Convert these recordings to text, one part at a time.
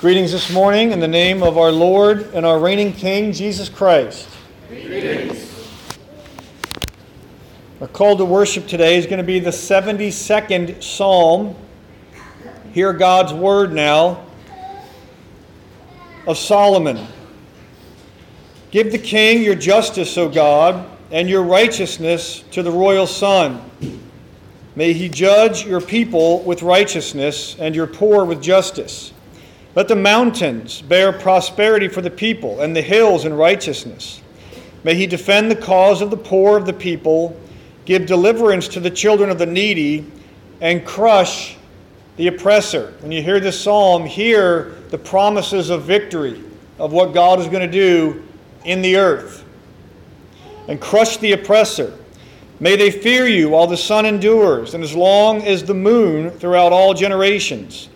Greetings this morning in the name of our Lord and our reigning King, Jesus Christ. Greetings. Our call to worship today is going to be the 72nd Psalm. Hear God's word now of Solomon. Give the king your justice, O God, and your righteousness to the royal son. May he judge your people with righteousness and your poor with justice. Let the mountains bear prosperity for the people, and the hills in righteousness. May he defend the cause of the poor of the people, give deliverance to the children of the needy, and crush the oppressor. When you hear this psalm, hear the promises of victory, of what God is going to do in the earth. And crush the oppressor. May they fear you while the sun endures, and as long as the moon throughout all generations.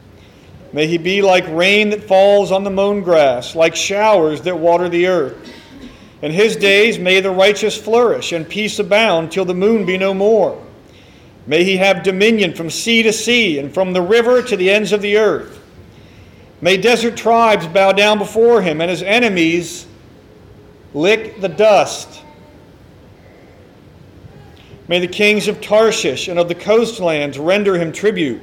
May he be like rain that falls on the mown grass, like showers that water the earth. In his days may the righteous flourish, and peace abound till the moon be no more. May he have dominion from sea to sea, and from the river to the ends of the earth. May desert tribes bow down before him, and his enemies lick the dust. May the kings of Tarshish and of the coastlands render him tribute.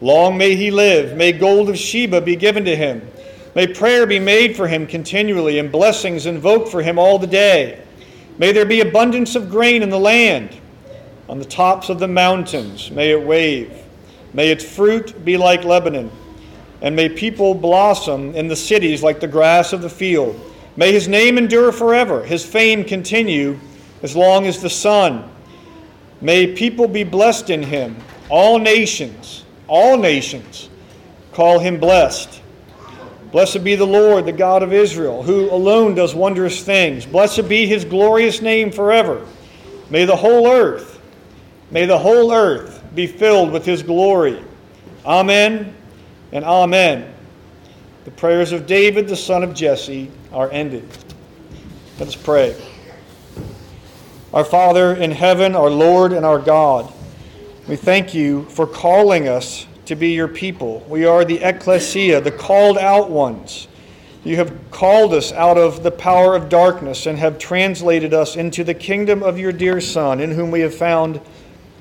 Long may he live. May gold of Sheba be given to him. May prayer be made for him continually, and blessings invoked for him all the day. May there be abundance of grain in the land. On the tops of the mountains may it wave. May its fruit be like Lebanon. And may people blossom in the cities like the grass of the field. May his name endure forever, his fame continue as long as the sun. May people be blessed in him, all nations all nations call him blessed. Blessed be the Lord, the God of Israel, who alone does wondrous things. Blessed be his glorious name forever. May the whole earth, may the whole earth be filled with his glory. Amen and amen. The prayers of David, the son of Jesse, are ended. Let us pray. Our Father in heaven, our Lord and our God, we thank you for calling us to be your people. We are the ecclesia, the called out ones. You have called us out of the power of darkness and have translated us into the kingdom of your dear Son, in whom we have found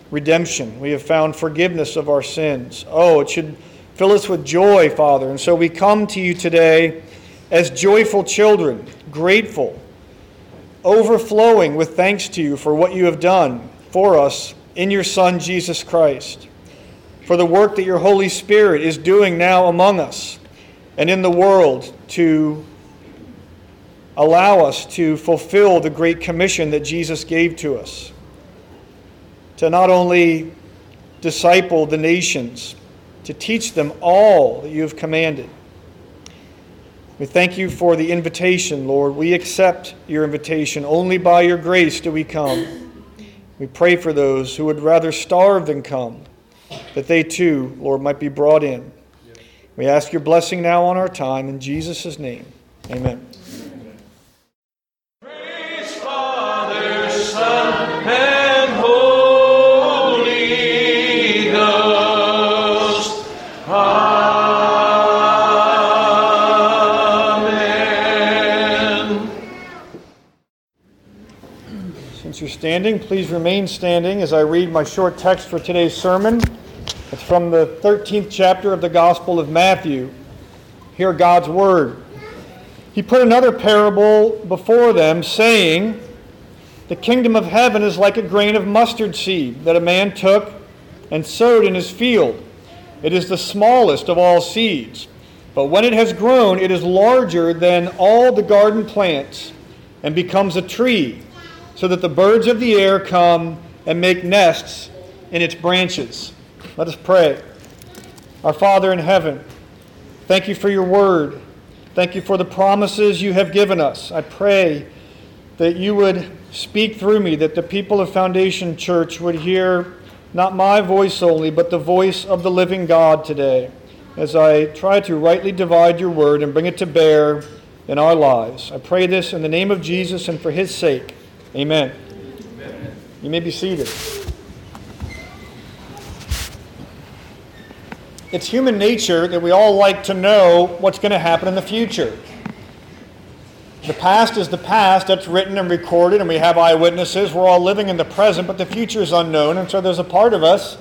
redemption. We have found forgiveness of our sins. Oh, it should fill us with joy, Father. And so we come to you today as joyful children, grateful, overflowing with thanks to you for what you have done for us in your Son, Jesus Christ, for the work that your Holy Spirit is doing now among us and in the world to allow us to fulfill the great commission that Jesus gave to us. To not only disciple the nations, to teach them all that you have commanded. We thank you for the invitation, Lord. We accept your invitation. Only by your grace do we come. We pray for those who would rather starve than come, that they too, Lord, might be brought in. We ask your blessing now on our time in Jesus' name. Amen. Standing, please remain standing as I read my short text for today's sermon. It's from the 13th chapter of the Gospel of Matthew. Hear God's word. He put another parable before them, saying, The kingdom of heaven is like a grain of mustard seed that a man took and sowed in his field. It is the smallest of all seeds, but when it has grown, it is larger than all the garden plants and becomes a tree so that the birds of the air come and make nests in its branches. Let us pray. Our Father in heaven, thank you for your word. Thank you for the promises you have given us. I pray that you would speak through me, that the people of Foundation Church would hear not my voice only, but the voice of the living God today as I try to rightly divide your word and bring it to bear in our lives. I pray this in the name of Jesus and for his sake. Amen. Amen. You may be seated. It's human nature that we all like to know what's going to happen in the future. The past is the past, that's written and recorded, and we have eyewitnesses. We're all living in the present, but the future is unknown, and so there's a part of us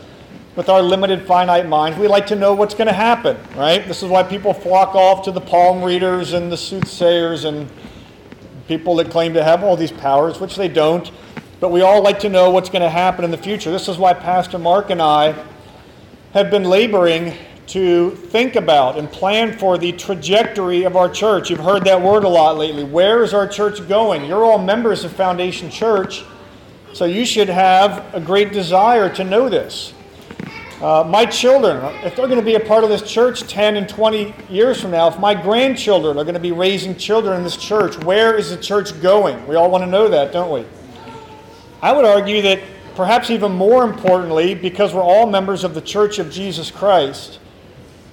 with our limited finite minds, we like to know what's going to happen, right? This is why people flock off to the palm readers and the soothsayers and people that claim to have all these powers, which they don't, but we all like to know what's going to happen in the future. This is why Pastor Mark and I have been laboring to think about and plan for the trajectory of our church. You've heard that word a lot lately. Where is our church going? You're all members of Foundation Church, so you should have a great desire to know this. Uh, my children, if they're going to be a part of this church 10 and 20 years from now, if my grandchildren are going to be raising children in this church, where is the church going? We all want to know that, don't we? I would argue that perhaps even more importantly, because we're all members of the Church of Jesus Christ,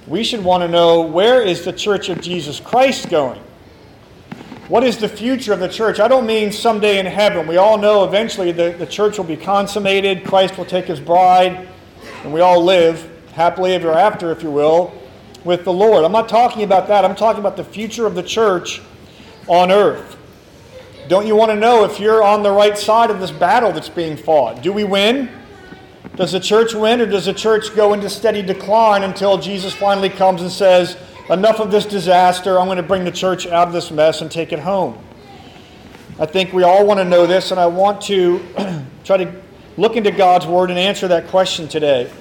we should want to know where is the Church of Jesus Christ going? What is the future of the church? I don't mean someday in heaven. We all know eventually the, the church will be consummated, Christ will take his bride and we all live happily ever after, if you will, with the Lord. I'm not talking about that. I'm talking about the future of the church on earth. Don't you want to know if you're on the right side of this battle that's being fought? Do we win? Does the church win, or does the church go into steady decline until Jesus finally comes and says, Enough of this disaster, I'm going to bring the church out of this mess and take it home? I think we all want to know this, and I want to try to look into God's Word and answer that question today.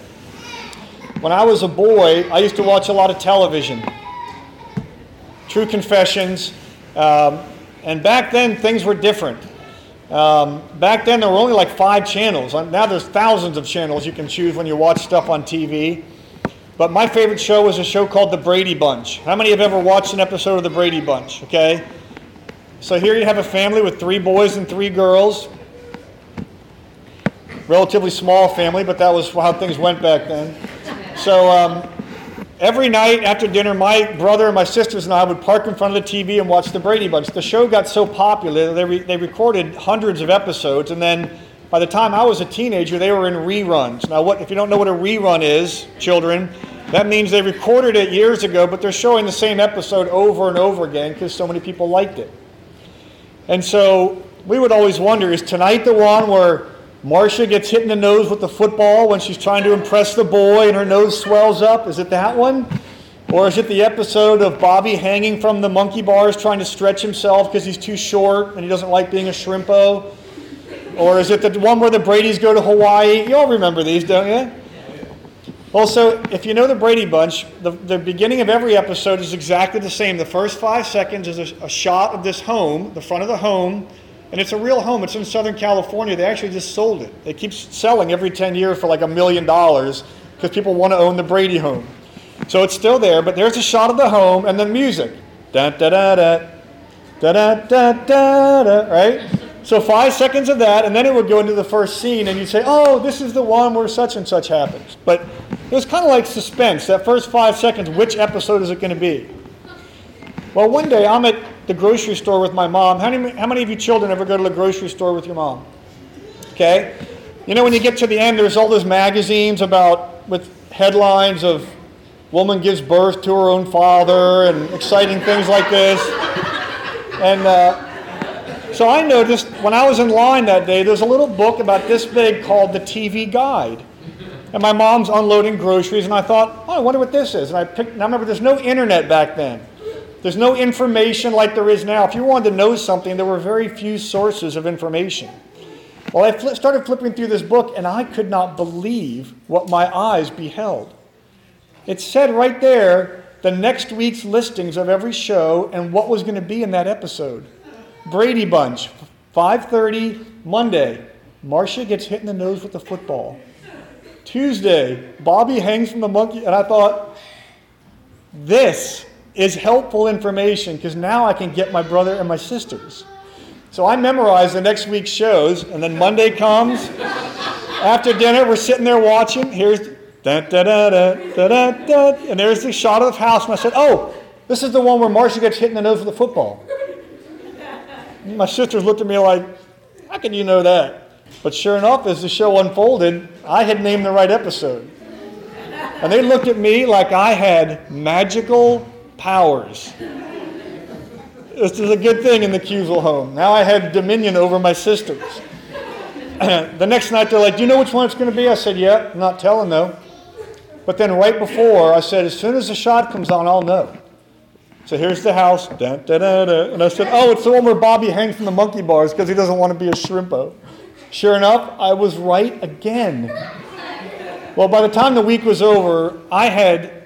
When I was a boy, I used to watch a lot of television. True Confessions. Um, and back then, things were different. Um, back then, there were only like five channels. Now there's thousands of channels you can choose when you watch stuff on TV. But my favorite show was a show called The Brady Bunch. How many have ever watched an episode of The Brady Bunch? Okay? So here you have a family with three boys and three girls relatively small family, but that was how things went back then. So um, every night after dinner, my brother and my sisters and I would park in front of the TV and watch the Brady Bunch. The show got so popular, they, re- they recorded hundreds of episodes, and then by the time I was a teenager, they were in reruns. Now, what, if you don't know what a rerun is, children, that means they recorded it years ago, but they're showing the same episode over and over again because so many people liked it. And so we would always wonder is tonight the one where Marcia gets hit in the nose with the football when she's trying to impress the boy and her nose swells up. Is it that one? Or is it the episode of Bobby hanging from the monkey bars trying to stretch himself because he's too short and he doesn't like being a shrimpo? Or is it the one where the Brady's go to Hawaii? You all remember these, don't you? Also, if you know the Brady Bunch, the, the beginning of every episode is exactly the same. The first five seconds is a, a shot of this home, the front of the home, and it's a real home. It's in Southern California. They actually just sold it. It keeps selling every 10 years for like a million dollars because people want to own the Brady home. So it's still there, but there's a shot of the home and then music. da da da da, da da da da da, right? So five seconds of that, and then it would go into the first scene, and you'd say, oh, this is the one where such and such happens. But it was kind of like suspense. That first five seconds, which episode is it going to be? Well, one day I'm at the grocery store with my mom. How many, how many of you children ever go to the grocery store with your mom? Okay? You know, when you get to the end, there's all those magazines about with headlines of woman gives birth to her own father and exciting things like this. And uh, so I noticed when I was in line that day, there's a little book about this big called the TV Guide. And my mom's unloading groceries, and I thought, oh, I wonder what this is. And I picked, and I remember there's no internet back then. There's no information like there is now. If you wanted to know something, there were very few sources of information. Well, I fl- started flipping through this book, and I could not believe what my eyes beheld. It said right there the next week's listings of every show and what was going to be in that episode. Brady Bunch, 5:30 Monday. Marcia gets hit in the nose with a football. Tuesday, Bobby hangs from the monkey, and I thought, this is helpful information because now I can get my brother and my sisters. So I memorize the next week's shows, and then Monday comes. After dinner, we're sitting there watching. Here's da da da da da da and there's the shot of the house. And I said, "Oh, this is the one where Marcia gets hit in the nose with a football." My sisters looked at me like, "How can you know that?" But sure enough, as the show unfolded, I had named the right episode, and they looked at me like I had magical powers. This is a good thing in the Cusel home. Now I have dominion over my sisters. the next night they're like, Do you know which one it's going to be? I said, Yeah, I'm not telling though. But then right before, I said, As soon as the shot comes on, I'll know. So here's the house. And I said, Oh, it's the one where Bobby hangs from the monkey bars because he doesn't want to be a shrimpo. Sure enough, I was right again. Well, by the time the week was over, I had,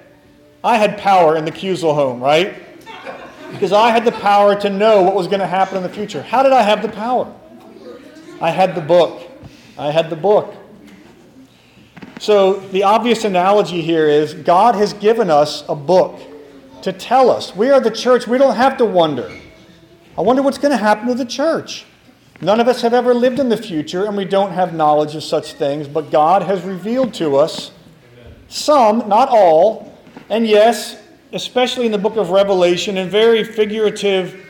I had power in the Cusel home, right? because I had the power to know what was going to happen in the future. How did I have the power? I had the book. I had the book. So, the obvious analogy here is God has given us a book to tell us. We are the church. We don't have to wonder. I wonder what's going to happen to the church. None of us have ever lived in the future, and we don't have knowledge of such things, but God has revealed to us some, not all, and yes, especially in the book of Revelation, in very figurative,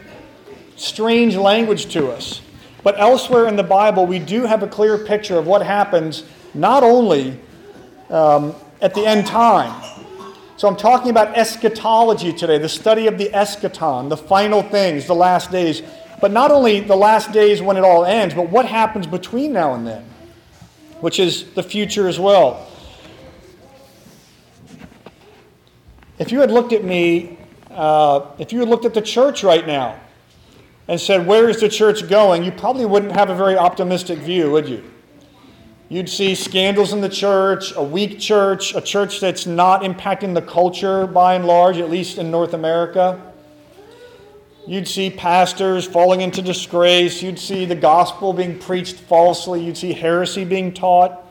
strange language to us. But elsewhere in the Bible, we do have a clear picture of what happens not only um, at the end time. So I'm talking about eschatology today, the study of the eschaton, the final things, the last days. But not only the last days when it all ends, but what happens between now and then, which is the future as well. If you had looked at me, uh, if you had looked at the church right now and said, Where is the church going? you probably wouldn't have a very optimistic view, would you? You'd see scandals in the church, a weak church, a church that's not impacting the culture by and large, at least in North America. You'd see pastors falling into disgrace. You'd see the gospel being preached falsely. You'd see heresy being taught.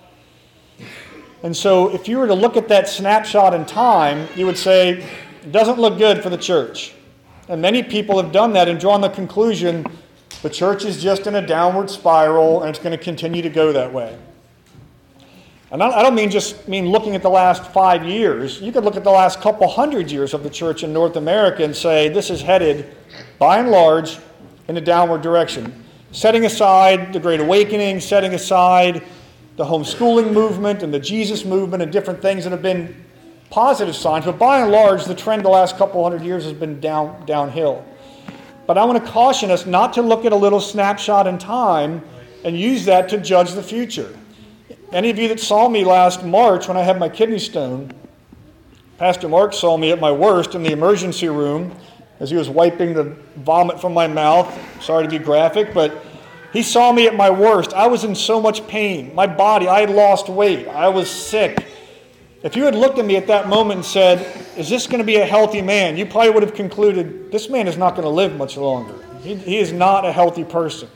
And so, if you were to look at that snapshot in time, you would say, it doesn't look good for the church. And many people have done that and drawn the conclusion the church is just in a downward spiral and it's going to continue to go that way. And I don't mean just mean looking at the last five years. You could look at the last couple hundred years of the church in North America and say this is headed, by and large, in a downward direction. Setting aside the Great Awakening, setting aside the homeschooling movement and the Jesus movement and different things that have been positive signs, but by and large, the trend the last couple hundred years has been down, downhill. But I want to caution us not to look at a little snapshot in time and use that to judge the future. Any of you that saw me last March when I had my kidney stone, Pastor Mark saw me at my worst in the emergency room as he was wiping the vomit from my mouth. Sorry to be graphic, but he saw me at my worst. I was in so much pain. My body, I had lost weight. I was sick. If you had looked at me at that moment and said, Is this going to be a healthy man? you probably would have concluded, This man is not going to live much longer. He, he is not a healthy person.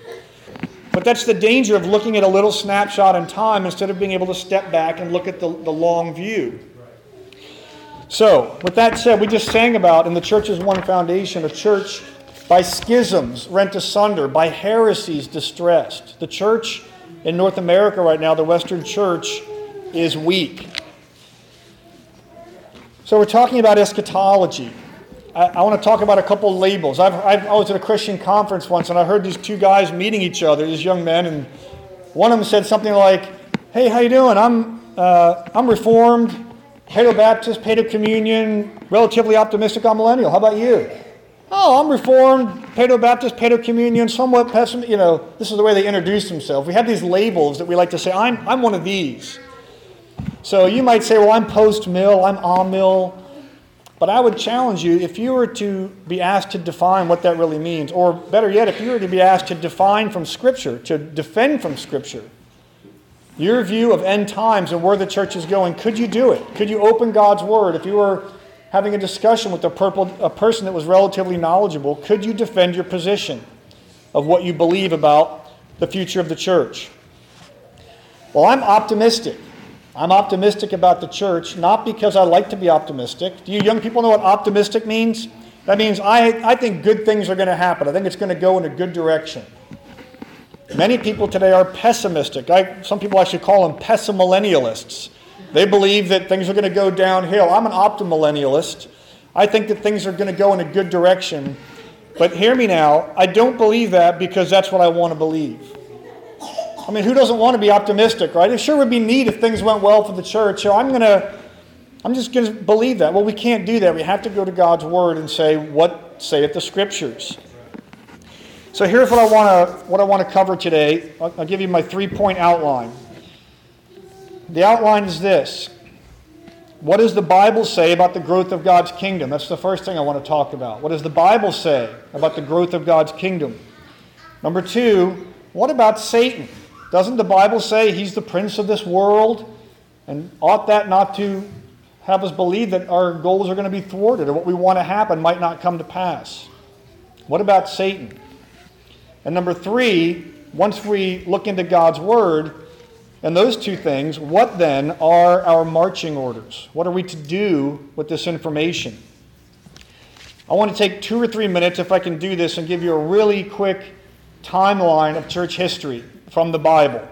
But that's the danger of looking at a little snapshot in time instead of being able to step back and look at the, the long view. So, with that said, we just sang about in the church's one foundation a church by schisms rent asunder, by heresies distressed. The church in North America right now, the Western church, is weak. So, we're talking about eschatology. I, I want to talk about a couple labels. I've, I've, i was at a Christian conference once and I heard these two guys meeting each other, these young men, and one of them said something like, Hey, how you doing? I'm, uh, I'm Reformed, Paedo Baptist, Paedo Communion, relatively optimistic on millennial. How about you? Oh, I'm Reformed, Paedo Baptist, Paedo Communion, somewhat pessimistic. You know, this is the way they introduce themselves. We have these labels that we like to say, I'm, I'm one of these. So you might say, well, I'm post mill, I'm on mill. But I would challenge you if you were to be asked to define what that really means, or better yet, if you were to be asked to define from Scripture, to defend from Scripture, your view of end times and where the church is going, could you do it? Could you open God's Word? If you were having a discussion with a, purple, a person that was relatively knowledgeable, could you defend your position of what you believe about the future of the church? Well, I'm optimistic. I'm optimistic about the church, not because I like to be optimistic. Do you young people know what optimistic means? That means I, I think good things are going to happen. I think it's going to go in a good direction. Many people today are pessimistic. I, some people actually call them pessimillennialists. They believe that things are going to go downhill. I'm an optimillennialist. I think that things are going to go in a good direction. But hear me now, I don't believe that because that's what I want to believe. I mean, who doesn't want to be optimistic, right? It sure would be neat if things went well for the church. So I'm going to, I'm just going to believe that. Well, we can't do that. We have to go to God's word and say, what saith the scriptures? So here's what I want to, what I want to cover today. I'll, I'll give you my three point outline. The outline is this What does the Bible say about the growth of God's kingdom? That's the first thing I want to talk about. What does the Bible say about the growth of God's kingdom? Number two, what about Satan? Doesn't the Bible say he's the prince of this world? And ought that not to have us believe that our goals are going to be thwarted or what we want to happen might not come to pass? What about Satan? And number three, once we look into God's Word, and those two things, what then are our marching orders? What are we to do with this information? I want to take two or three minutes, if I can do this, and give you a really quick timeline of church history from the Bible.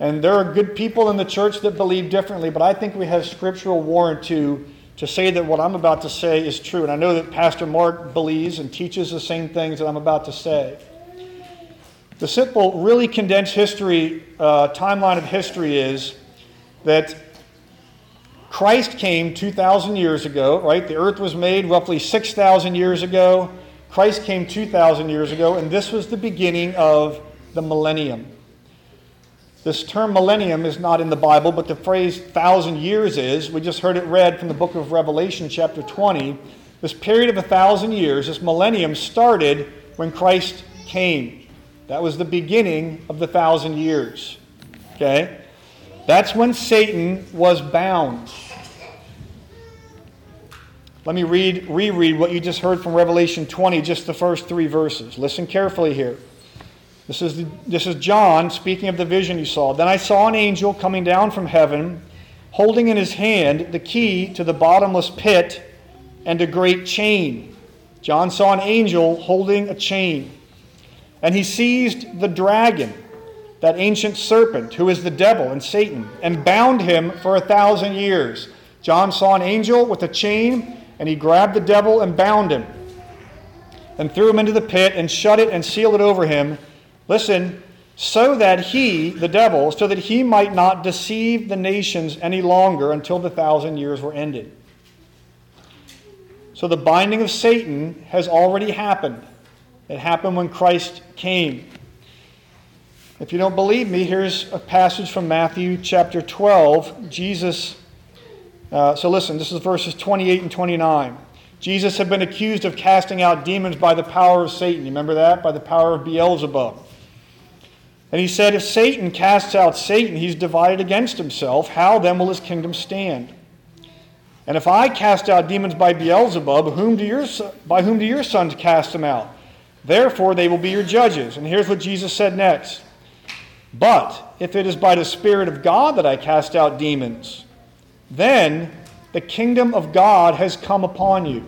And there are good people in the church that believe differently, but I think we have scriptural warrant to, to say that what I'm about to say is true. And I know that Pastor Mark believes and teaches the same things that I'm about to say. The simple, really condensed history, uh, timeline of history is that Christ came 2,000 years ago, right? The earth was made roughly 6,000 years ago. Christ came 2,000 years ago, and this was the beginning of the millennium. This term millennium is not in the Bible, but the phrase thousand years is. We just heard it read from the book of Revelation, chapter 20. This period of a thousand years, this millennium, started when Christ came. That was the beginning of the thousand years. Okay? That's when Satan was bound. Let me read, reread what you just heard from Revelation 20, just the first three verses. Listen carefully here. This is, the, this is John speaking of the vision he saw. Then I saw an angel coming down from heaven, holding in his hand the key to the bottomless pit and a great chain. John saw an angel holding a chain. And he seized the dragon, that ancient serpent, who is the devil and Satan, and bound him for a thousand years. John saw an angel with a chain, and he grabbed the devil and bound him, and threw him into the pit, and shut it and sealed it over him. Listen, so that he, the devil, so that he might not deceive the nations any longer until the thousand years were ended. So the binding of Satan has already happened. It happened when Christ came. If you don't believe me, here's a passage from Matthew chapter 12. Jesus, uh, so listen, this is verses 28 and 29. Jesus had been accused of casting out demons by the power of Satan. You remember that? By the power of Beelzebub. And he said, If Satan casts out Satan, he's divided against himself. How then will his kingdom stand? And if I cast out demons by Beelzebub, whom do your, by whom do your sons cast them out? Therefore, they will be your judges. And here's what Jesus said next But if it is by the Spirit of God that I cast out demons, then the kingdom of God has come upon you.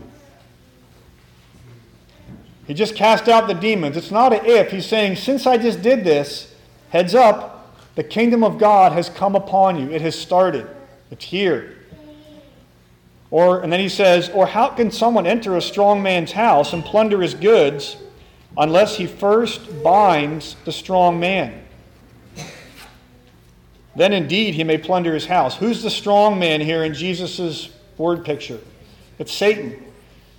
He just cast out the demons. It's not a if. He's saying, since I just did this, heads up, the kingdom of God has come upon you. It has started. It's here. Or, and then he says, Or how can someone enter a strong man's house and plunder his goods unless he first binds the strong man? Then indeed he may plunder his house. Who's the strong man here in Jesus' word picture? It's Satan.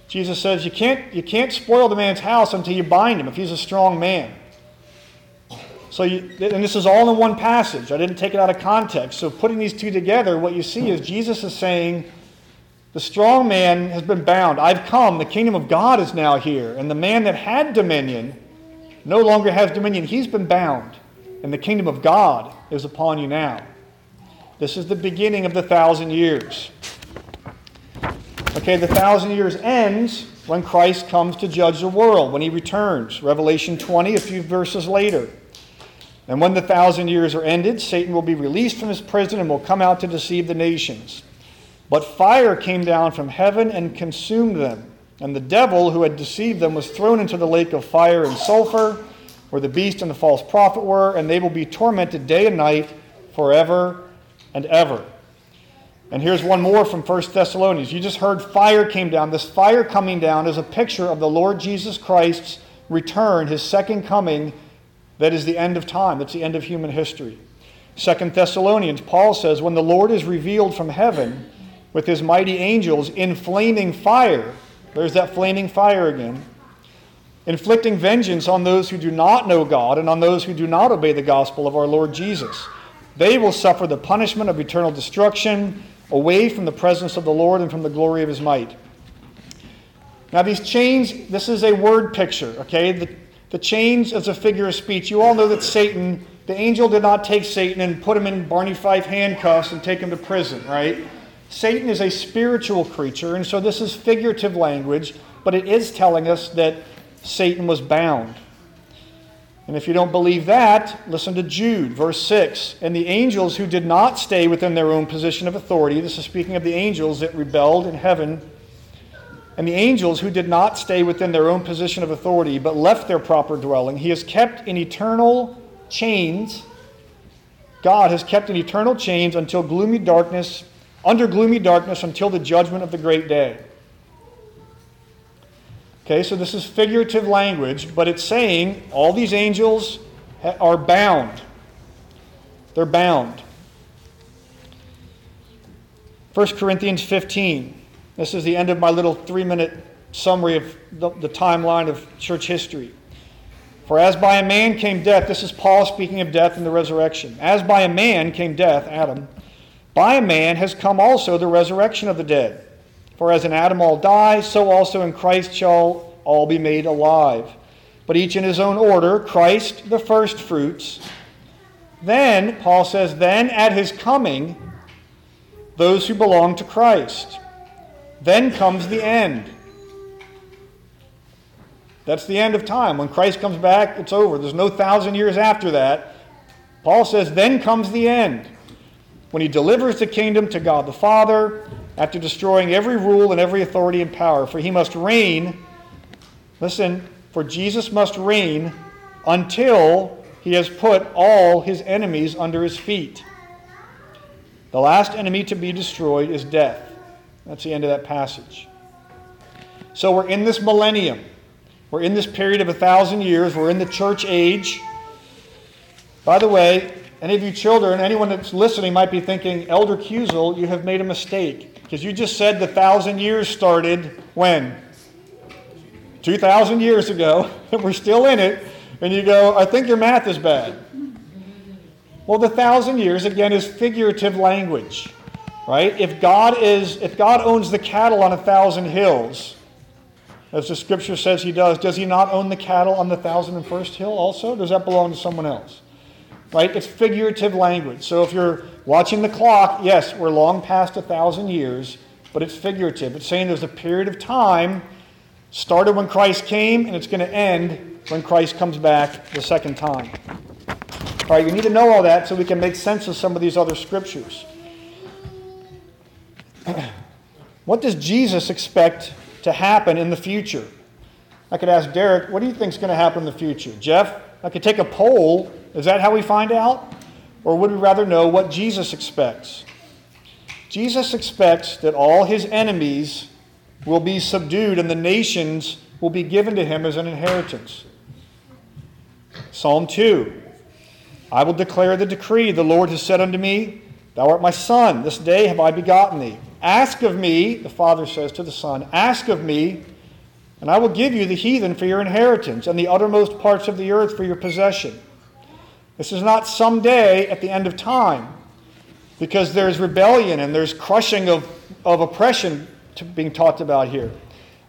Jesus says you can't, you can't spoil the man's house until you bind him if he's a strong man. So, you, and this is all in one passage. I didn't take it out of context. So, putting these two together, what you see is Jesus is saying, The strong man has been bound. I've come. The kingdom of God is now here. And the man that had dominion no longer has dominion. He's been bound. And the kingdom of God is upon you now. This is the beginning of the thousand years. Okay, the thousand years ends when Christ comes to judge the world, when he returns. Revelation 20, a few verses later. And when the thousand years are ended, Satan will be released from his prison and will come out to deceive the nations. But fire came down from heaven and consumed them. And the devil who had deceived them was thrown into the lake of fire and sulfur, where the beast and the false prophet were, and they will be tormented day and night forever and ever. And here's one more from 1 Thessalonians. You just heard fire came down. This fire coming down is a picture of the Lord Jesus Christ's return, his second coming, that is the end of time. That's the end of human history. 2 Thessalonians, Paul says, When the Lord is revealed from heaven with his mighty angels in flaming fire, there's that flaming fire again, inflicting vengeance on those who do not know God and on those who do not obey the gospel of our Lord Jesus. They will suffer the punishment of eternal destruction away from the presence of the Lord and from the glory of his might. Now, these chains, this is a word picture, okay? The, the chains as a figure of speech. You all know that Satan, the angel did not take Satan and put him in Barney Fife handcuffs and take him to prison, right? Satan is a spiritual creature, and so this is figurative language, but it is telling us that Satan was bound. And if you don't believe that, listen to Jude, verse 6. And the angels who did not stay within their own position of authority, this is speaking of the angels that rebelled in heaven, and the angels who did not stay within their own position of authority, but left their proper dwelling, he has kept in eternal chains. God has kept in eternal chains until gloomy darkness, under gloomy darkness until the judgment of the great day. Okay, so this is figurative language, but it's saying all these angels are bound. They're bound. 1 Corinthians 15. This is the end of my little three minute summary of the, the, timeline of church history. For as by a man came death, this is Paul speaking of death and the resurrection. As by a man came death, Adam, by a man has come also the resurrection of the dead. For as in Adam all die, so also in Christ shall all be made alive. But each in his own order Christ the firstfruits. Then, Paul says, then at his coming, those who belong to Christ. Then comes the end. That's the end of time. When Christ comes back, it's over. There's no thousand years after that. Paul says, then comes the end. When he delivers the kingdom to God the Father after destroying every rule and every authority and power, for he must reign. Listen, for Jesus must reign until he has put all his enemies under his feet. The last enemy to be destroyed is death. That's the end of that passage. So we're in this millennium. We're in this period of a thousand years. We're in the church age. By the way, any of you children, anyone that's listening might be thinking, Elder Cusel, you have made a mistake. Because you just said the thousand years started when? 2,000 years ago, and we're still in it. And you go, I think your math is bad. Well, the thousand years, again, is figurative language. Right? If God is, if God owns the cattle on a thousand hills, as the scripture says he does, does he not own the cattle on the thousand and first hill also? Does that belong to someone else? Right? It's figurative language. So if you're watching the clock, yes, we're long past a thousand years, but it's figurative. It's saying there's a period of time started when Christ came, and it's going to end when Christ comes back the second time. All right, you need to know all that so we can make sense of some of these other scriptures. What does Jesus expect to happen in the future? I could ask Derek, what do you think is going to happen in the future? Jeff, I could take a poll. Is that how we find out? Or would we rather know what Jesus expects? Jesus expects that all his enemies will be subdued and the nations will be given to him as an inheritance. Psalm 2 I will declare the decree. The Lord has said unto me, Thou art my son. This day have I begotten thee. Ask of me, the Father says to the Son, Ask of me, and I will give you the heathen for your inheritance, and the uttermost parts of the earth for your possession. This is not someday at the end of time, because there's rebellion and there's crushing of, of oppression being talked about here.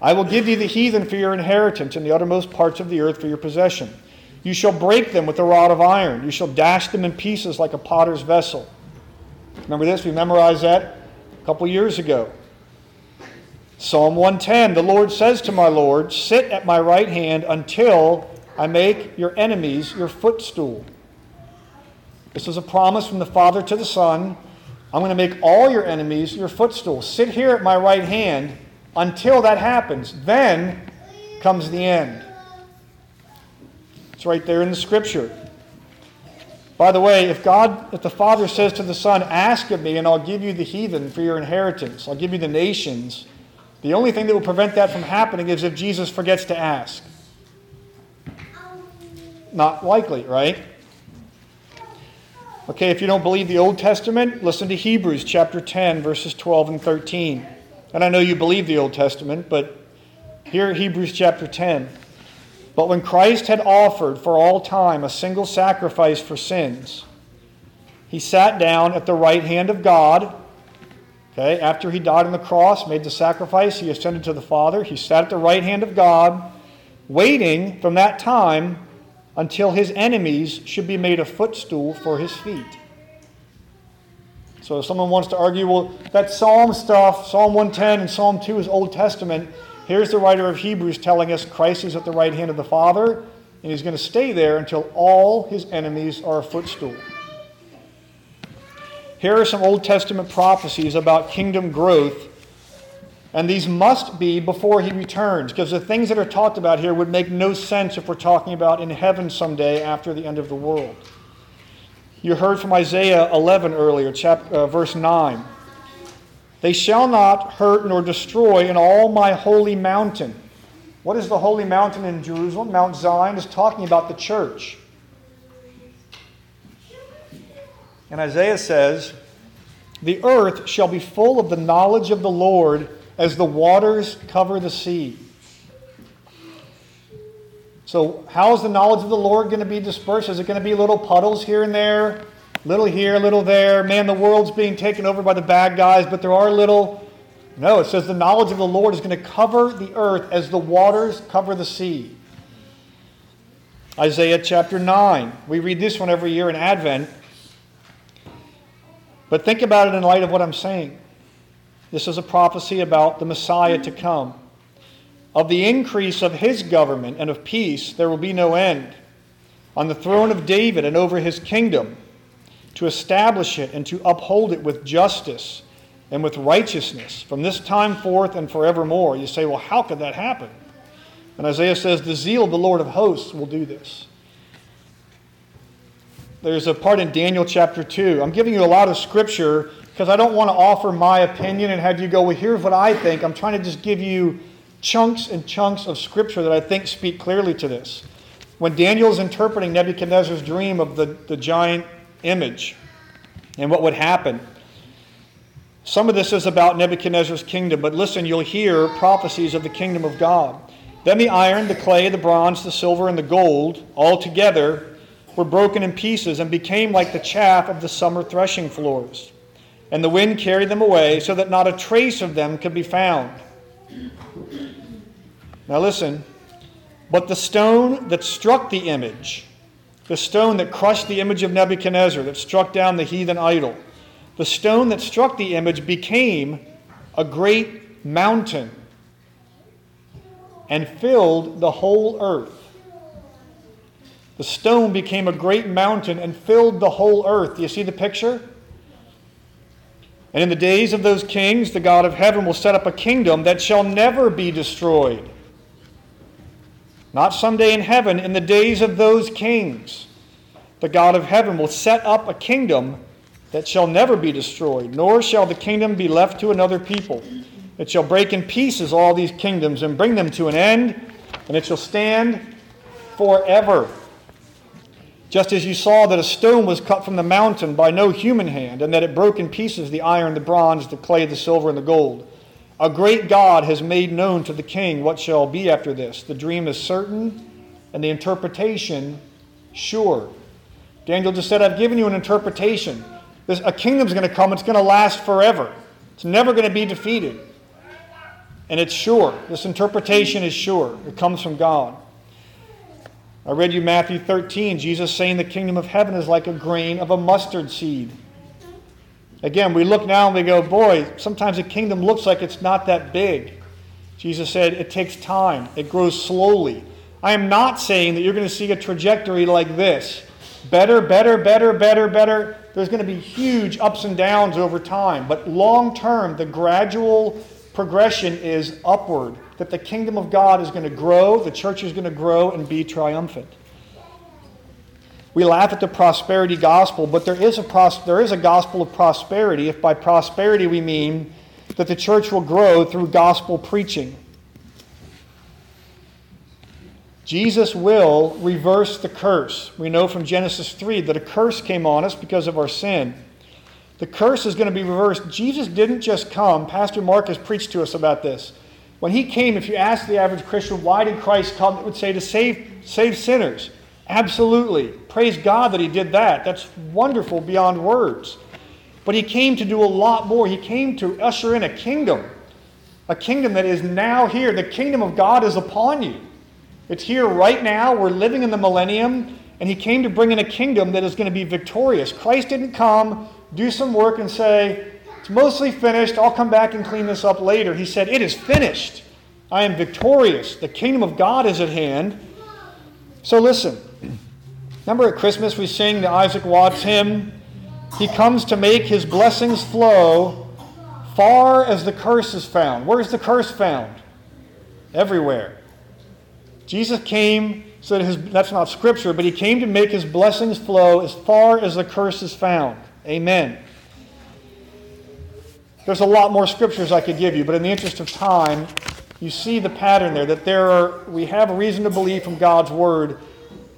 I will give you the heathen for your inheritance, and the uttermost parts of the earth for your possession. You shall break them with a rod of iron. You shall dash them in pieces like a potter's vessel. Remember this? We memorized that a couple years ago. Psalm 110 The Lord says to my Lord, Sit at my right hand until I make your enemies your footstool. This is a promise from the Father to the Son. I'm going to make all your enemies your footstool. Sit here at my right hand until that happens. Then comes the end. It's right there in the scripture. By the way, if God, if the Father says to the Son, Ask of me, and I'll give you the heathen for your inheritance, I'll give you the nations, the only thing that will prevent that from happening is if Jesus forgets to ask. Not likely, right? Okay, if you don't believe the Old Testament, listen to Hebrews chapter 10, verses 12 and 13. And I know you believe the Old Testament, but here Hebrews chapter 10. But when Christ had offered for all time a single sacrifice for sins, he sat down at the right hand of God. Okay, after he died on the cross, made the sacrifice, he ascended to the Father. He sat at the right hand of God, waiting from that time until his enemies should be made a footstool for his feet. So if someone wants to argue, well, that Psalm stuff, Psalm 110 and Psalm 2 is Old Testament, Here's the writer of Hebrews telling us Christ is at the right hand of the Father, and he's going to stay there until all his enemies are a footstool. Here are some Old Testament prophecies about kingdom growth, and these must be before he returns, because the things that are talked about here would make no sense if we're talking about in heaven someday after the end of the world. You heard from Isaiah 11 earlier, chapter, uh, verse 9. They shall not hurt nor destroy in all my holy mountain. What is the holy mountain in Jerusalem? Mount Zion is talking about the church. And Isaiah says, The earth shall be full of the knowledge of the Lord as the waters cover the sea. So, how is the knowledge of the Lord going to be dispersed? Is it going to be little puddles here and there? Little here, little there. Man, the world's being taken over by the bad guys, but there are little. No, it says the knowledge of the Lord is going to cover the earth as the waters cover the sea. Isaiah chapter 9. We read this one every year in Advent. But think about it in light of what I'm saying. This is a prophecy about the Messiah to come. Of the increase of his government and of peace, there will be no end. On the throne of David and over his kingdom to establish it and to uphold it with justice and with righteousness from this time forth and forevermore. You say, well, how could that happen? And Isaiah says, the zeal of the Lord of hosts will do this. There's a part in Daniel chapter 2. I'm giving you a lot of scripture because I don't want to offer my opinion and have you go, well, here's what I think. I'm trying to just give you chunks and chunks of scripture that I think speak clearly to this. When Daniel is interpreting Nebuchadnezzar's dream of the, the giant image and what would happen. Some of this is about Nebuchadnezzar's kingdom, but listen, you'll hear prophecies of the kingdom of God. Then the iron, the clay, the bronze, the silver, and the gold, all together, were broken in pieces and became like the chaff of the summer threshing floors. And the wind carried them away, so that not a trace of them could be found. Now listen, but the stone that struck the image, the stone that crushed the image of Nebuchadnezzar, that struck down the heathen idol. The stone that struck the image became a great mountain and filled the whole earth. The stone became a great mountain and filled the whole earth. Do you see the picture? And in the days of those kings, the God of heaven will set up a kingdom that shall never be destroyed. Not someday in heaven, in the days of those kings, the God of heaven will set up a kingdom that shall never be destroyed, nor shall the kingdom be left to another people. It shall break in pieces all these kingdoms and bring them to an end, and it shall stand forever. Just as you saw that a stone was cut from the mountain by no human hand, and that it broke in pieces the iron, the bronze, the clay, the silver, and the gold. A great God has made known to the king what shall be after this. The dream is certain, and the interpretation sure. Daniel just said, I've given you an interpretation. This, a kingdom's going to come, it's going to last forever. It's never going to be defeated. And it's sure. This interpretation is sure. It comes from God. I read you Matthew 13, Jesus saying the kingdom of heaven is like a grain of a mustard seed. Again, we look now and we go, boy, sometimes a kingdom looks like it's not that big. Jesus said it takes time, it grows slowly. I am not saying that you're going to see a trajectory like this better, better, better, better, better. There's going to be huge ups and downs over time. But long term, the gradual progression is upward that the kingdom of God is going to grow, the church is going to grow and be triumphant. We laugh at the prosperity gospel, but there is, a pros- there is a gospel of prosperity if by prosperity we mean that the church will grow through gospel preaching. Jesus will reverse the curse. We know from Genesis 3 that a curse came on us because of our sin. The curse is going to be reversed. Jesus didn't just come. Pastor Mark has preached to us about this. When he came, if you ask the average Christian, why did Christ come? It would say to save, save sinners. Absolutely. Praise God that he did that. That's wonderful beyond words. But he came to do a lot more. He came to usher in a kingdom, a kingdom that is now here. The kingdom of God is upon you. It's here right now. We're living in the millennium, and he came to bring in a kingdom that is going to be victorious. Christ didn't come, do some work, and say, it's mostly finished. I'll come back and clean this up later. He said, It is finished. I am victorious. The kingdom of God is at hand. So listen. Remember at Christmas we sing the Isaac Watts hymn? He comes to make his blessings flow far as the curse is found. Where's the curse found? Everywhere. Jesus came so that his, that's not scripture, but he came to make his blessings flow as far as the curse is found. Amen. There's a lot more scriptures I could give you, but in the interest of time, you see the pattern there that there are we have reason to believe from God's word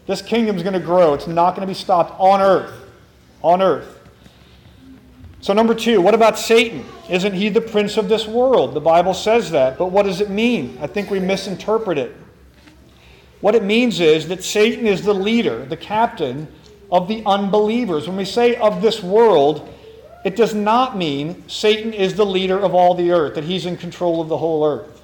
this kingdom is going to grow. It's not going to be stopped on earth. On earth. So, number two, what about Satan? Isn't he the prince of this world? The Bible says that, but what does it mean? I think we misinterpret it. What it means is that Satan is the leader, the captain of the unbelievers. When we say of this world, it does not mean Satan is the leader of all the earth, that he's in control of the whole earth.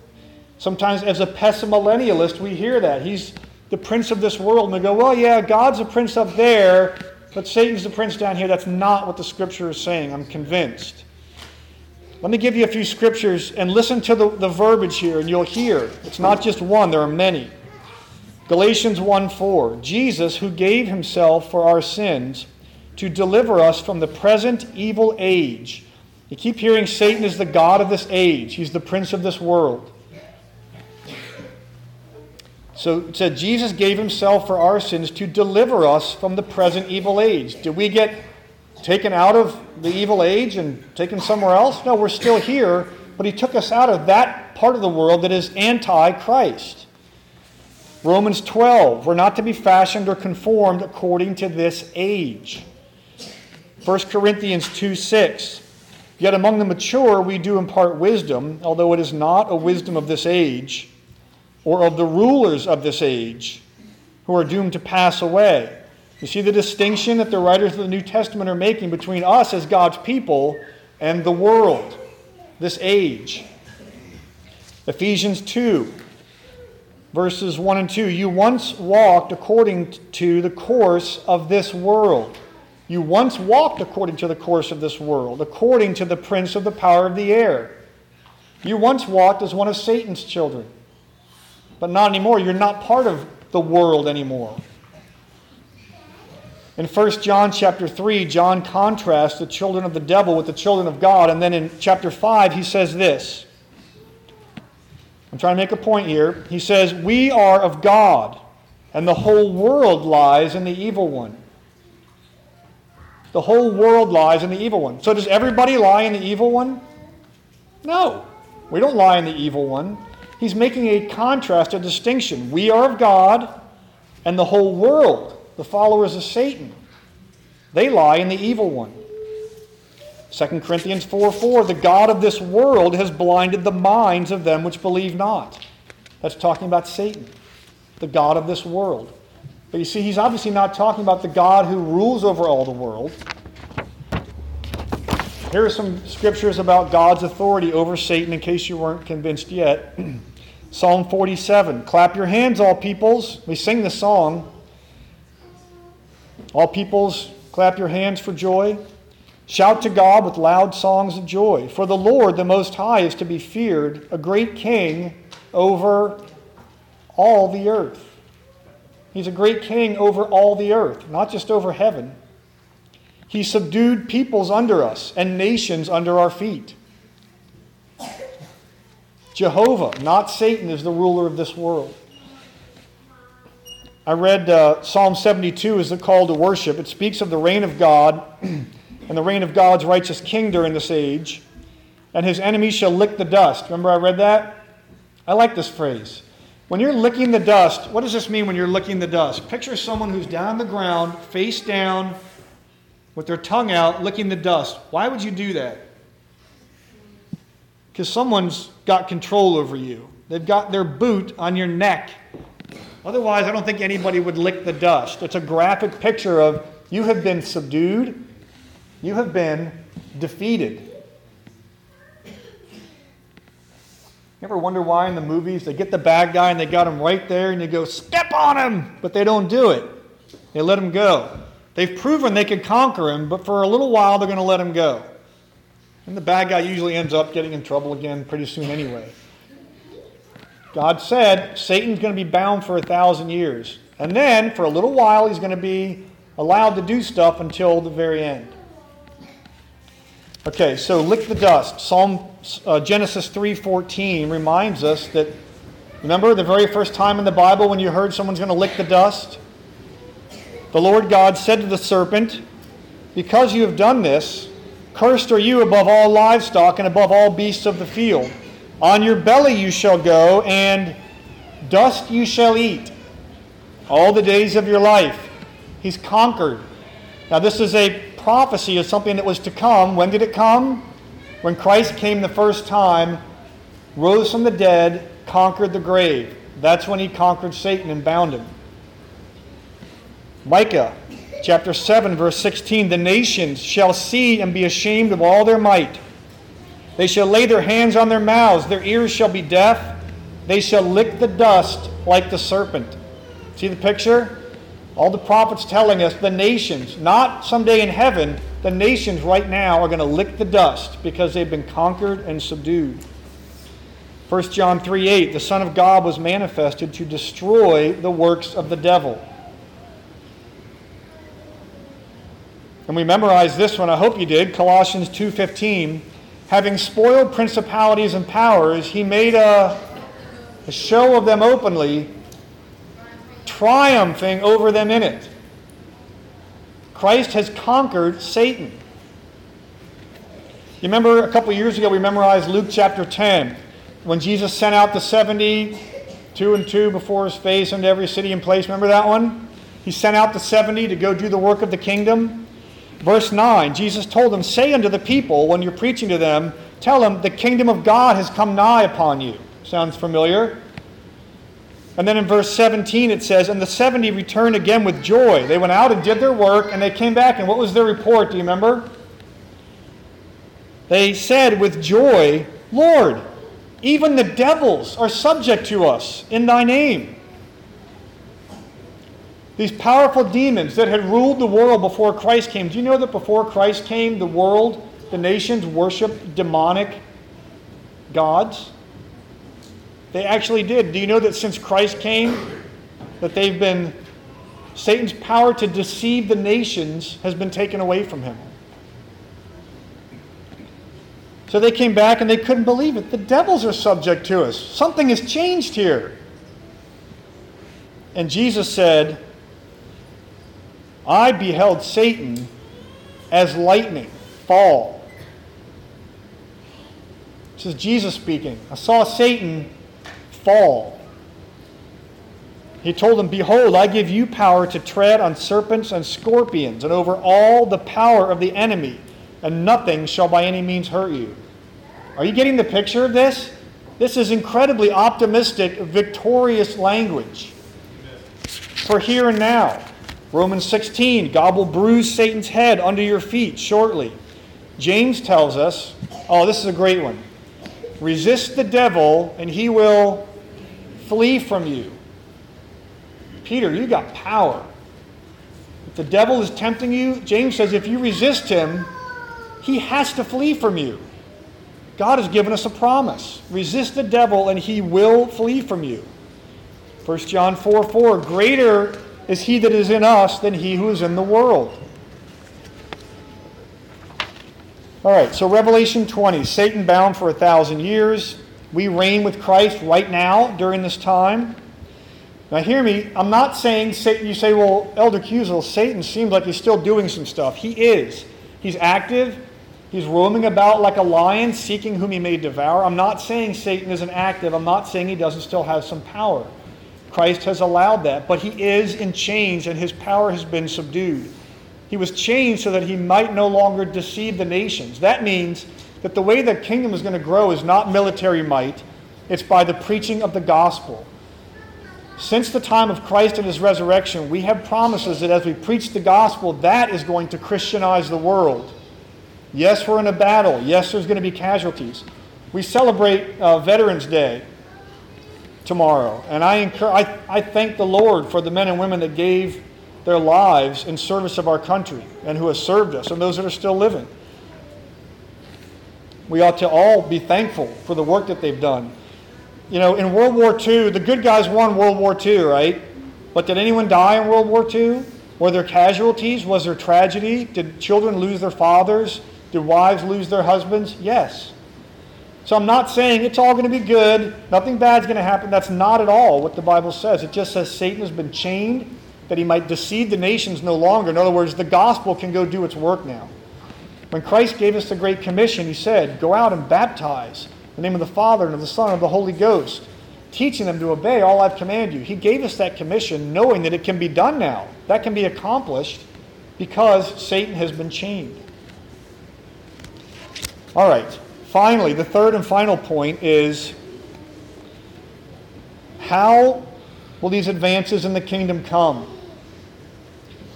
Sometimes, as a pessimillennialist, we hear that. He's the prince of this world. And we go, well, yeah, God's a prince up there, but Satan's the prince down here. That's not what the scripture is saying. I'm convinced. Let me give you a few scriptures and listen to the, the verbiage here, and you'll hear. It's not just one, there are many. Galatians 1 4. Jesus, who gave himself for our sins, to deliver us from the present evil age. You keep hearing Satan is the God of this age, he's the prince of this world. So it said Jesus gave himself for our sins to deliver us from the present evil age. Did we get taken out of the evil age and taken somewhere else? No, we're still here, but he took us out of that part of the world that is anti Christ. Romans 12, we're not to be fashioned or conformed according to this age. 1 Corinthians 2 6. Yet among the mature we do impart wisdom, although it is not a wisdom of this age, or of the rulers of this age, who are doomed to pass away. You see the distinction that the writers of the New Testament are making between us as God's people and the world, this age. Ephesians 2, verses 1 and 2. You once walked according to the course of this world you once walked according to the course of this world, according to the prince of the power of the air. You once walked as one of Satan's children, but not anymore. You're not part of the world anymore. In 1 John chapter 3, John contrasts the children of the devil with the children of God. And then in chapter 5, he says this. I'm trying to make a point here. He says, We are of God, and the whole world lies in the evil one. The whole world lies in the evil one. So does everybody lie in the evil one? No. We don't lie in the evil one. He's making a contrast, a distinction. We are of God, and the whole world the followers of Satan. They lie in the evil one. 2 Corinthians 4 4, the God of this world has blinded the minds of them which believe not. That's talking about Satan, the God of this world. But you see, he's obviously not talking about the God who rules over all the world. Here are some scriptures about God's authority over Satan in case you weren't convinced yet. Psalm 47 Clap your hands, all peoples. We sing the song. All peoples, clap your hands for joy. Shout to God with loud songs of joy. For the Lord, the Most High, is to be feared, a great king over all the earth. He's a great king over all the earth, not just over heaven. He subdued peoples under us and nations under our feet. Jehovah, not Satan, is the ruler of this world. I read uh, Psalm 72 as a call to worship. It speaks of the reign of God and the reign of God's righteous king during this age, and his enemies shall lick the dust. Remember, I read that? I like this phrase. When you're licking the dust, what does this mean when you're licking the dust? Picture someone who's down on the ground, face down, with their tongue out, licking the dust. Why would you do that? Because someone's got control over you. They've got their boot on your neck Otherwise, I don't think anybody would lick the dust. It's a graphic picture of you have been subdued, you have been defeated. You ever wonder why in the movies they get the bad guy and they got him right there and you go, step on him, but they don't do it. They let him go. They've proven they can conquer him, but for a little while they're going to let him go. And the bad guy usually ends up getting in trouble again pretty soon anyway. God said Satan's going to be bound for a thousand years. And then, for a little while, he's going to be allowed to do stuff until the very end. Okay, so lick the dust. Psalm uh, Genesis 3:14 reminds us that remember the very first time in the Bible when you heard someone's going to lick the dust? The Lord God said to the serpent, "Because you have done this, cursed are you above all livestock and above all beasts of the field." On your belly you shall go, and dust you shall eat all the days of your life. He's conquered. Now, this is a prophecy is something that was to come. When did it come? When Christ came the first time, rose from the dead, conquered the grave. That's when he conquered Satan and bound him. Micah chapter 7, verse 16 The nations shall see and be ashamed of all their might. They shall lay their hands on their mouths, their ears shall be deaf, they shall lick the dust like the serpent. See the picture? All the prophets telling us the nations, not someday in heaven, the nations right now are going to lick the dust because they've been conquered and subdued. 1 John 3 8, the Son of God was manifested to destroy the works of the devil. And we memorized this one, I hope you did, Colossians 2:15 having spoiled principalities and powers, he made a, a show of them openly, triumphing over them in it. Christ has conquered Satan. You remember a couple years ago we memorized Luke chapter 10 when Jesus sent out the 70, two and two before his face into every city and place. Remember that one? He sent out the 70 to go do the work of the kingdom. Verse 9 Jesus told them, Say unto the people when you're preaching to them, tell them, the kingdom of God has come nigh upon you. Sounds familiar? And then in verse 17 it says, And the 70 returned again with joy. They went out and did their work, and they came back. And what was their report? Do you remember? They said with joy, Lord, even the devils are subject to us in thy name. These powerful demons that had ruled the world before Christ came. Do you know that before Christ came, the world, the nations worshiped demonic gods? They actually did. Do you know that since Christ came, that they've been Satan's power to deceive the nations has been taken away from him. So they came back and they couldn't believe it. The devils are subject to us. Something has changed here. And Jesus said, I beheld Satan as lightning fall. This is Jesus speaking. I saw Satan fall. He told them, Behold, I give you power to tread on serpents and scorpions and over all the power of the enemy, and nothing shall by any means hurt you. Are you getting the picture of this? This is incredibly optimistic, victorious language for here and now. Romans 16, God will bruise Satan's head under your feet shortly. James tells us, oh, this is a great one. Resist the devil, and he will flee from you. Peter, you got power. If the devil is tempting you, James says if you resist him, he has to flee from you. God has given us a promise. Resist the devil, and he will flee from you. 1 John 4 4 Greater is he that is in us than he who is in the world. All right, so Revelation 20 Satan bound for a thousand years. We reign with Christ right now during this time. Now, hear me, I'm not saying Satan, you say, well, Elder Cusel, Satan seems like he's still doing some stuff. He is. He's active, he's roaming about like a lion, seeking whom he may devour. I'm not saying Satan isn't active, I'm not saying he doesn't still have some power. Christ has allowed that, but he is in chains and his power has been subdued. He was chained so that he might no longer deceive the nations. That means that the way the kingdom is going to grow is not military might, it's by the preaching of the gospel. Since the time of Christ and his resurrection, we have promises that as we preach the gospel, that is going to Christianize the world. Yes, we're in a battle. Yes, there's going to be casualties. We celebrate uh, Veterans Day tomorrow. And I, encourage, I, I thank the Lord for the men and women that gave their lives in service of our country and who have served us and those that are still living. We ought to all be thankful for the work that they've done. You know, in World War II, the good guys won World War II, right? But did anyone die in World War II? Were there casualties? Was there tragedy? Did children lose their fathers? Did wives lose their husbands? Yes. So I'm not saying it's all going to be good, nothing bad's going to happen. That's not at all what the Bible says. It just says Satan has been chained that he might deceive the nations no longer. In other words, the gospel can go do its work now. When Christ gave us the Great Commission, he said, Go out and baptize in the name of the Father and of the Son and of the Holy Ghost, teaching them to obey all I've commanded you. He gave us that commission knowing that it can be done now. That can be accomplished because Satan has been chained. All right finally, the third and final point is how will these advances in the kingdom come?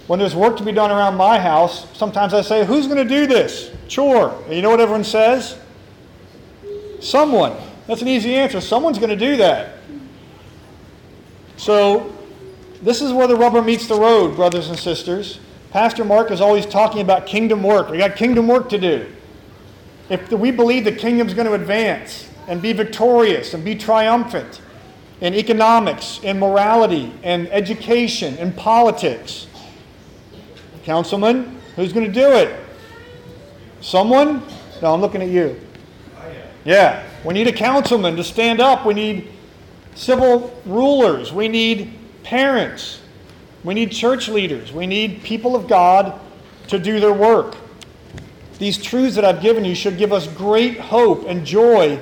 When there's work to be done around my house, sometimes I say, Who's going to do this? Chore. And you know what everyone says? Someone. That's an easy answer. Someone's going to do that. So, this is where the rubber meets the road, brothers and sisters. Pastor Mark is always talking about kingdom work. We got kingdom work to do if we believe the kingdom's going to advance and be victorious and be triumphant in economics, in morality, in education, in politics, councilman, who's going to do it? Someone? No, I'm looking at you. Yeah, we need a councilman to stand up. We need civil rulers. We need parents. We need church leaders. We need people of God to do their work. These truths that I've given you should give us great hope and joy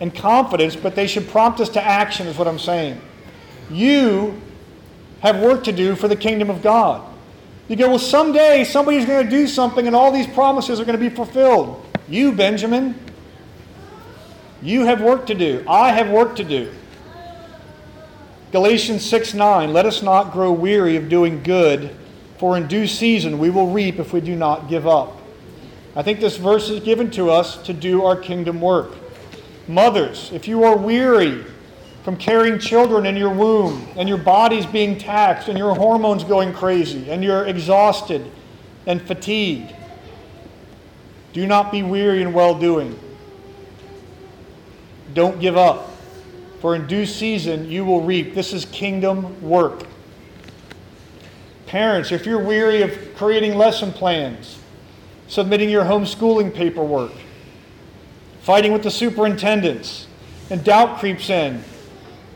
and confidence, but they should prompt us to action, is what I'm saying. You have work to do for the kingdom of God. You go, well, someday somebody's going to do something and all these promises are going to be fulfilled. You, Benjamin, you have work to do. I have work to do. Galatians 6 9, let us not grow weary of doing good, for in due season we will reap if we do not give up. I think this verse is given to us to do our kingdom work. Mothers, if you are weary from carrying children in your womb and your body's being taxed and your hormones going crazy and you're exhausted and fatigued, do not be weary in well doing. Don't give up, for in due season you will reap. This is kingdom work. Parents, if you're weary of creating lesson plans, submitting your homeschooling paperwork, fighting with the superintendents, and doubt creeps in.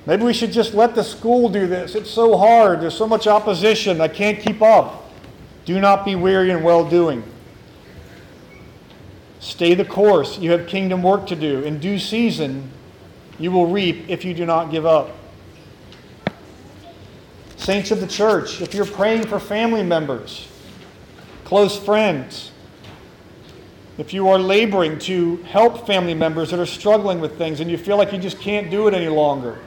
Maybe we should just let the school do this. It's so hard. There's so much opposition. I can't keep up. Do not be weary in well doing. Stay the course. You have kingdom work to do. In due season, you will reap if you do not give up. Saints of the church, if you're praying for family members, close friends, if you are laboring to help family members that are struggling with things and you feel like you just can't do it any longer,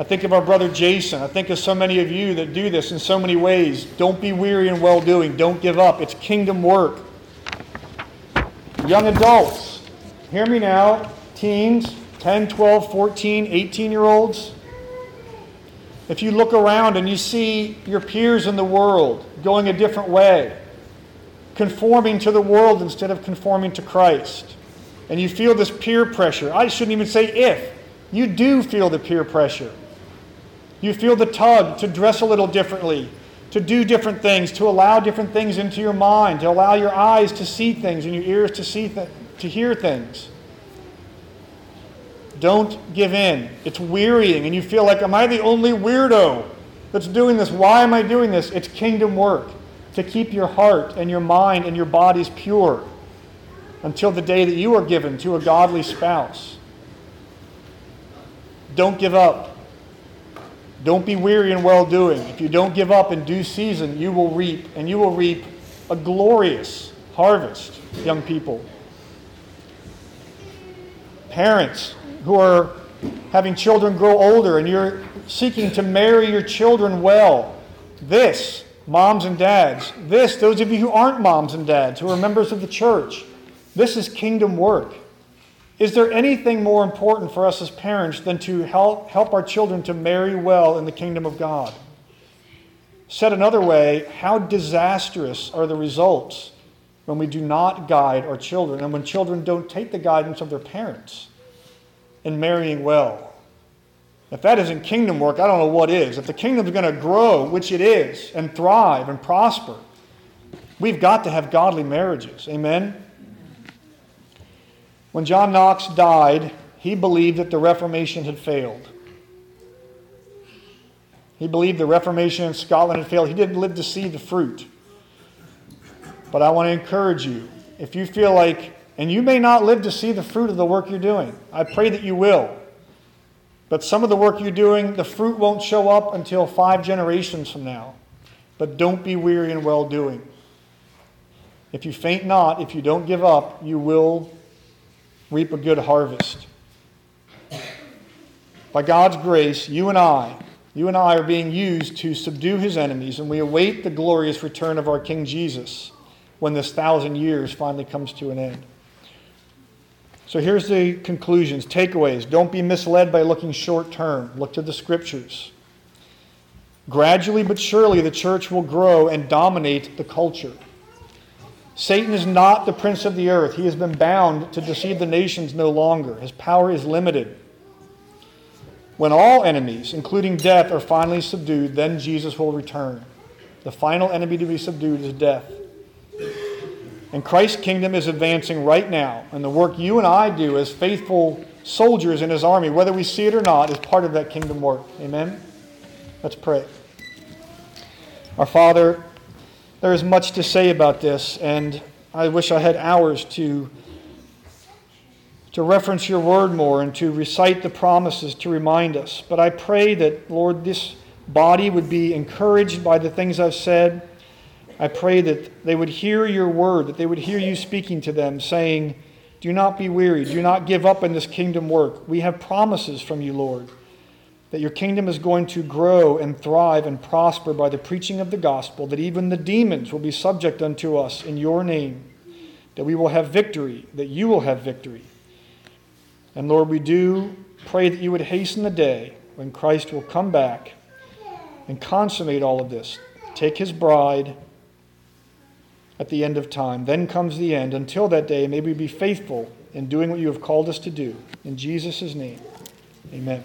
I think of our brother Jason. I think of so many of you that do this in so many ways. Don't be weary in well doing. Don't give up. It's kingdom work. Young adults, hear me now. Teens, 10, 12, 14, 18 year olds. If you look around and you see your peers in the world going a different way, conforming to the world instead of conforming to Christ, and you feel this peer pressure, I shouldn't even say if, you do feel the peer pressure. You feel the tug to dress a little differently, to do different things, to allow different things into your mind, to allow your eyes to see things and your ears to see th- to hear things. Don't give in. It's wearying and you feel like am I the only weirdo that's doing this? Why am I doing this? It's kingdom work to keep your heart and your mind and your bodies pure until the day that you are given to a godly spouse. Don't give up. Don't be weary in well doing. If you don't give up in due season, you will reap, and you will reap a glorious harvest, young people. Parents who are having children grow older and you're seeking to marry your children well, this, moms and dads, this, those of you who aren't moms and dads, who are members of the church, this is kingdom work. Is there anything more important for us as parents than to help, help our children to marry well in the kingdom of God? Said another way, how disastrous are the results when we do not guide our children and when children don't take the guidance of their parents in marrying well? If that isn't kingdom work, I don't know what is. If the kingdom is going to grow, which it is, and thrive and prosper, we've got to have godly marriages. Amen? When John Knox died, he believed that the Reformation had failed. He believed the Reformation in Scotland had failed. He didn't live to see the fruit. But I want to encourage you if you feel like, and you may not live to see the fruit of the work you're doing, I pray that you will. But some of the work you're doing, the fruit won't show up until five generations from now. But don't be weary in well doing. If you faint not, if you don't give up, you will reap a good harvest. By God's grace, you and I, you and I are being used to subdue his enemies, and we await the glorious return of our King Jesus when this thousand years finally comes to an end. So here's the conclusions, takeaways. Don't be misled by looking short term. Look to the scriptures. Gradually but surely, the church will grow and dominate the culture. Satan is not the prince of the earth. He has been bound to deceive the nations no longer. His power is limited. When all enemies, including death, are finally subdued, then Jesus will return. The final enemy to be subdued is death. And Christ's kingdom is advancing right now. And the work you and I do as faithful soldiers in his army, whether we see it or not, is part of that kingdom work. Amen? Let's pray. Our Father, there is much to say about this, and I wish I had hours to, to reference your word more and to recite the promises to remind us. But I pray that, Lord, this body would be encouraged by the things I've said I pray that they would hear your word, that they would hear you speaking to them, saying, Do not be weary, do not give up in this kingdom work. We have promises from you, Lord, that your kingdom is going to grow and thrive and prosper by the preaching of the gospel, that even the demons will be subject unto us in your name, that we will have victory, that you will have victory. And Lord, we do pray that you would hasten the day when Christ will come back and consummate all of this. Take his bride at the end of time. Then comes the end. Until that day, may we be faithful in doing what you have called us to do. In Jesus' name, amen.